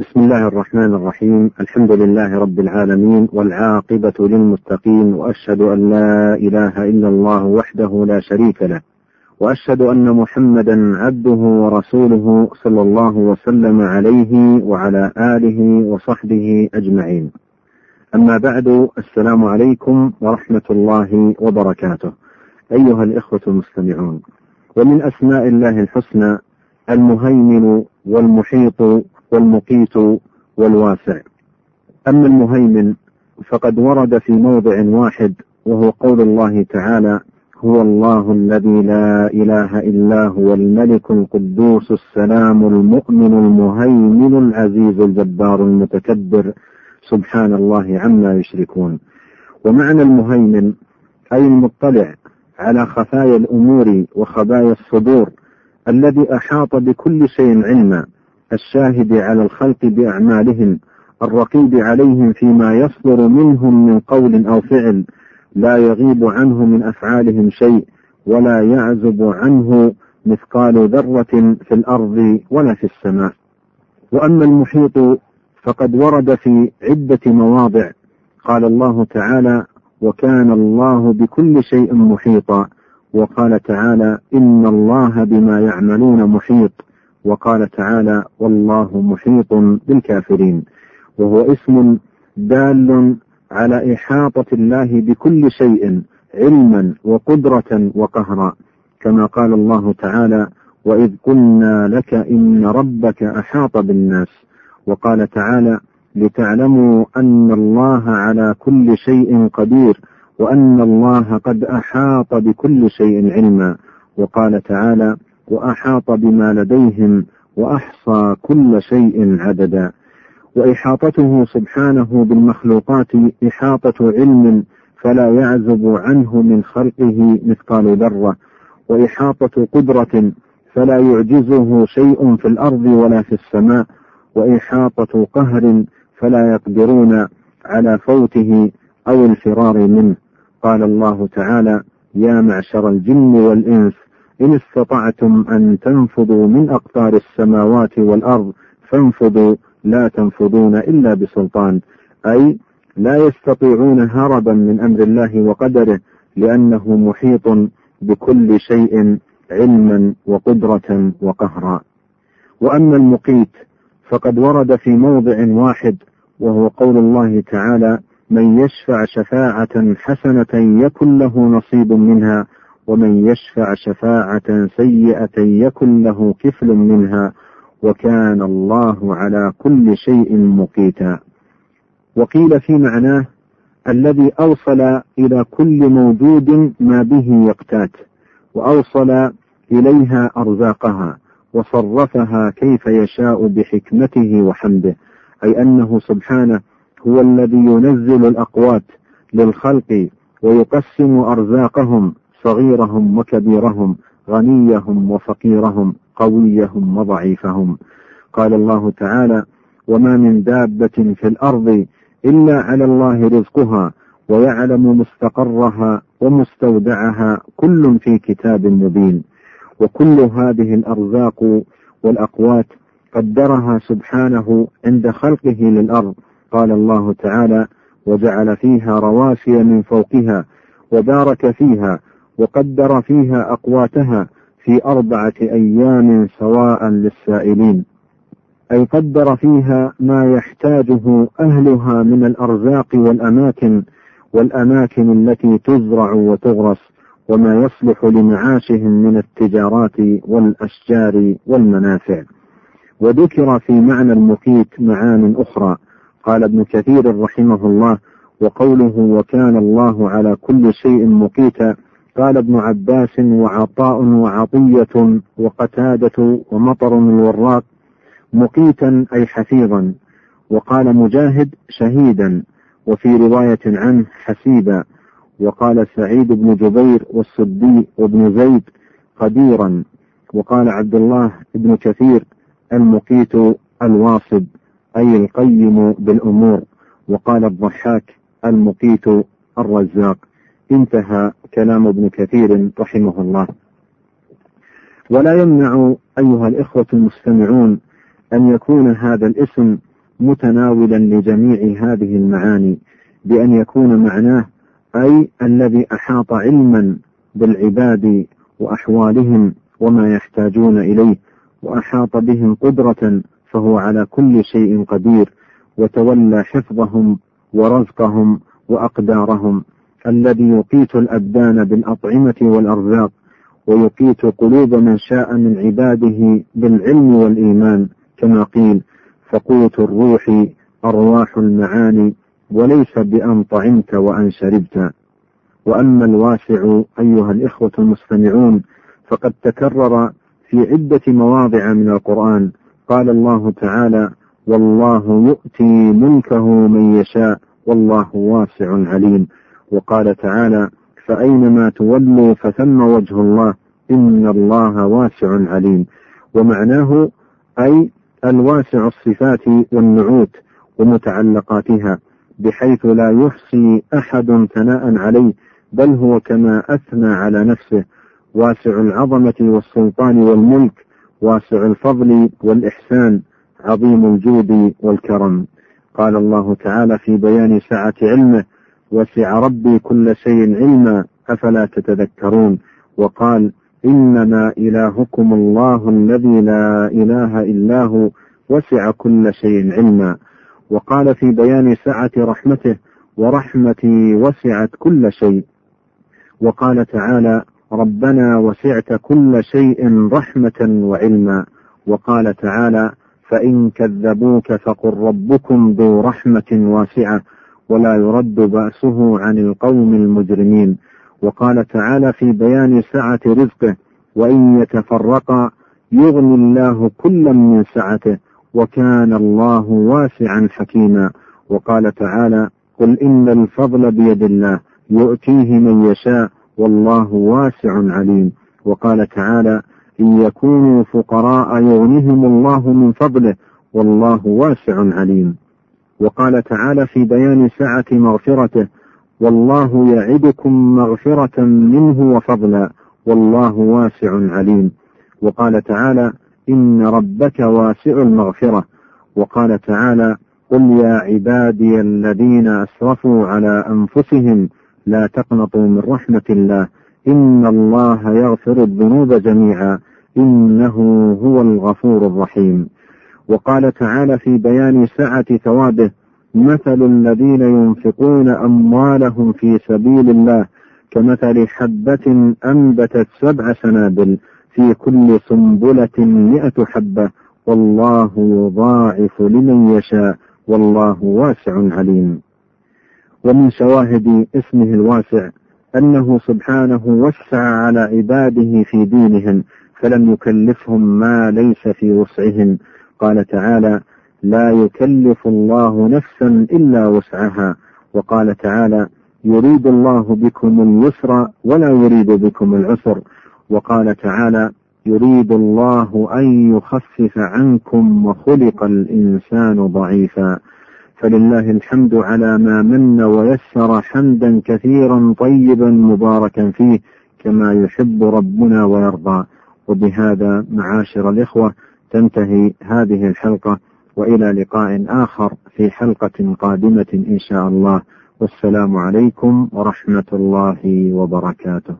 بسم الله الرحمن الرحيم. الحمد لله رب العالمين والعاقبة للمتقين وأشهد أن لا إله إلا الله وحده لا شريك له وأشهد أن محمدا عبده ورسوله صلى الله وسلم عليه وعلى آله وصحبه أجمعين. أما بعد السلام عليكم ورحمة الله وبركاته. أيها الإخوة المستمعون ومن أسماء الله الحسنى المهيمن والمحيط والمقيت والواسع. أما المهيمن فقد ورد في موضع واحد وهو قول الله تعالى هو الله الذي لا إله إلا هو الملك القدوس السلام المؤمن المهيمن العزيز الجبار المتكبر. سبحان الله عما يشركون. ومعنى المهيمن أي المطلع على خفايا الأمور وخبايا الصدور الذي أحاط بكل شيء علما. الشاهد على الخلق بأعمالهم الرقيب عليهم فيما يصدر منهم من قول أو فعل لا يغيب عنه من أفعالهم شيء ولا يعزب عنه مثقال ذرة في الأرض ولا في السماء. وأما المحيط فقد ورد في عدة مواضع. قال الله تعالى وكان الله بكل شيء محيطا. وقال تعالى إن الله بما يعملون محيط. وقال تعالى والله محيط بالكافرين وهو اسم دال على إحاطة الله بكل شيء علما وقدرة وقهرا كما قال الله تعالى وإذ قلنا لك إن ربك أحاط بالناس وقال تعالى لتعلموا أن الله على كل شيء قدير وأن الله قد أحاط بكل شيء علما وقال تعالى وأحاط بما لديهم وأحصى كل شيء عددا. وإحاطته سبحانه بالمخلوقات إحاطة علم فلا يعزب عنه من خلقه مثقال ذرة. وإحاطة قدرة فلا يعجزه شيء في الأرض ولا في السماء. وإحاطة قهر فلا يقدرون على فوته أو الفرار منه. قال الله تعالى يا معشر الجن والإنس إن استطعتم أن تنفذوا من أقطار السماوات والأرض فانفذوا لا تنفذون إلا بسلطان. أي لا يستطيعون هربا من أمر الله وقدره لأنه محيط بكل شيء علما وقدرة وقهرا. وأما المقيت فقد ورد في موضع واحد وهو قول الله تعالى من يشفع شفاعة حسنة يكن له نصيب منها ومن يشفع شفاعة سيئة يكن له كفل منها وكان الله على كل شيء مقيتا. وقيل في معناه الذي أوصل إلى كل موجود ما به يقتات وأوصل إليها أرزاقها وصرفها كيف يشاء بحكمته وحمده أي أنه سبحانه هو الذي ينزل الأقوات للخلق ويقسم أرزاقهم صغيرهم وكبيرهم غنيهم وفقيرهم قويهم وضعيفهم. قال الله تعالى وما من دابة في الأرض إلا على الله رزقها ويعلم مستقرها ومستودعها كل في كتاب مبين. وكل هذه الأرزاق والأقوات قدرها سبحانه عند خلقه للأرض. قال الله تعالى وجعل فيها رواسي من فوقها وبارك فيها وقدر فيها أقواتها في أربعة أيام سواء للسائلين. أي قدر فيها ما يحتاجه أهلها من الأرزاق والأماكن والأماكن التي تزرع وتغرس وما يصلح لمعاشهم من التجارات والأشجار والمنافع. وذكر في معنى المقيت معان أخرى. قال ابن كثير رحمه الله وقوله وكان الله على كل شيء مقيتا قال ابن عباس وعطاء وعطية وقتادة ومطر الوراق مقيتا أي حفيظا وقال مجاهد شهيدا وفي رواية عنه حسيبا وقال سعيد بن جبير والصدي وابن زيد قديرا وقال عبد الله بن كثير المقيت الواصب أي القيم بالأمور وقال الضحاك المقيت الرزاق. انتهى كلام ابن كثير رحمه الله. ولا يمنع أيها الإخوة المستمعون أن يكون هذا الاسم متناولا لجميع هذه المعاني بأن يكون معناه أي الذي أحاط علما بالعباد وأحوالهم وما يحتاجون إليه وأحاط بهم قدرة فهو على كل شيء قدير وتولى حفظهم ورزقهم وأقدارهم. الذي يقيت الأبدان بالأطعمة والأرزاق ويقيت قلوب من شاء من عباده بالعلم والإيمان كما قيل فقوت الروح أرواح المعاني وليس بأن طعمت وأن شربت. وأما الواسع أيها الإخوة المستمعون فقد تكرر في عدة مواضع من القرآن قال الله تعالى والله يؤتي ملكه من يشاء والله واسع عليم وقال تعالى فأينما تولوا فثم وجه الله إن الله واسع عليم. ومعناه أي الواسع الصفات والنعوت ومتعلقاتها بحيث لا يحصي أحد ثناء عليه بل هو كما أثنى على نفسه. واسع العظمة والسلطان والملك واسع الفضل والإحسان عظيم الجود والكرم. قال الله تعالى في بيان سعة علمه وسع ربي كل شيء علما أفلا تتذكرون؟ وقال إنما إلهكم الله الذي لا إله إلا هو وسع كل شيء علما. وقال في بيان سعة رحمته ورحمتي وسعت كل شيء. وقال تعالى ربنا وسعت كل شيء رحمة وعلما. وقال تعالى فإن كذبوك فقل ربكم ذو رحمة واسعة. ولا يرد بأسه عن القوم المجرمين. وقال تعالى في بيان سعة رزقه وإن يتفرقا يغني الله كلا من سعته وكان الله واسعا حكيما. وقال تعالى قل إن الفضل بيد الله يؤتيه من يشاء والله واسع عليم. وقال تعالى إن يكونوا فقراء يغنهم الله من فضله والله واسع عليم. وقال تعالى في بيان سعة مغفرته والله يعدكم مغفرة منه وفضلا والله واسع عليم. وقال تعالى إن ربك واسع المغفرة. وقال تعالى قل يا عبادي الذين أسرفوا على أنفسهم لا تقنطوا من رحمة الله إن الله يغفر الذنوب جميعا إنه هو الغفور الرحيم. وقال تعالى في بيان سعة ثوابه مثل الذين ينفقون أموالهم في سبيل الله كمثل حبة أنبتت سبع سنابل في كل سنبلة مئة حبة والله يضاعف لمن يشاء والله واسع عليم. ومن شواهد اسمه الواسع أنه سبحانه وسع على عباده في دينهم فلم يكلفهم ما ليس في وسعهم. قال تعالى لا يكلف الله نفسا إلا وسعها. وقال تعالى يريد الله بكم اليسر ولا يريد بكم العسر. وقال تعالى يريد الله أن يخفف عنكم وخلق الإنسان ضعيفا. فلله الحمد على ما من ويسر حمدا كثيرا طيبا مباركا فيه كما يحب ربنا ويرضى. وبهذا معاشر الإخوة تنتهي هذه الحلقة وإلى لقاء آخر في حلقة قادمة إن شاء الله. والسلام عليكم ورحمة الله وبركاته.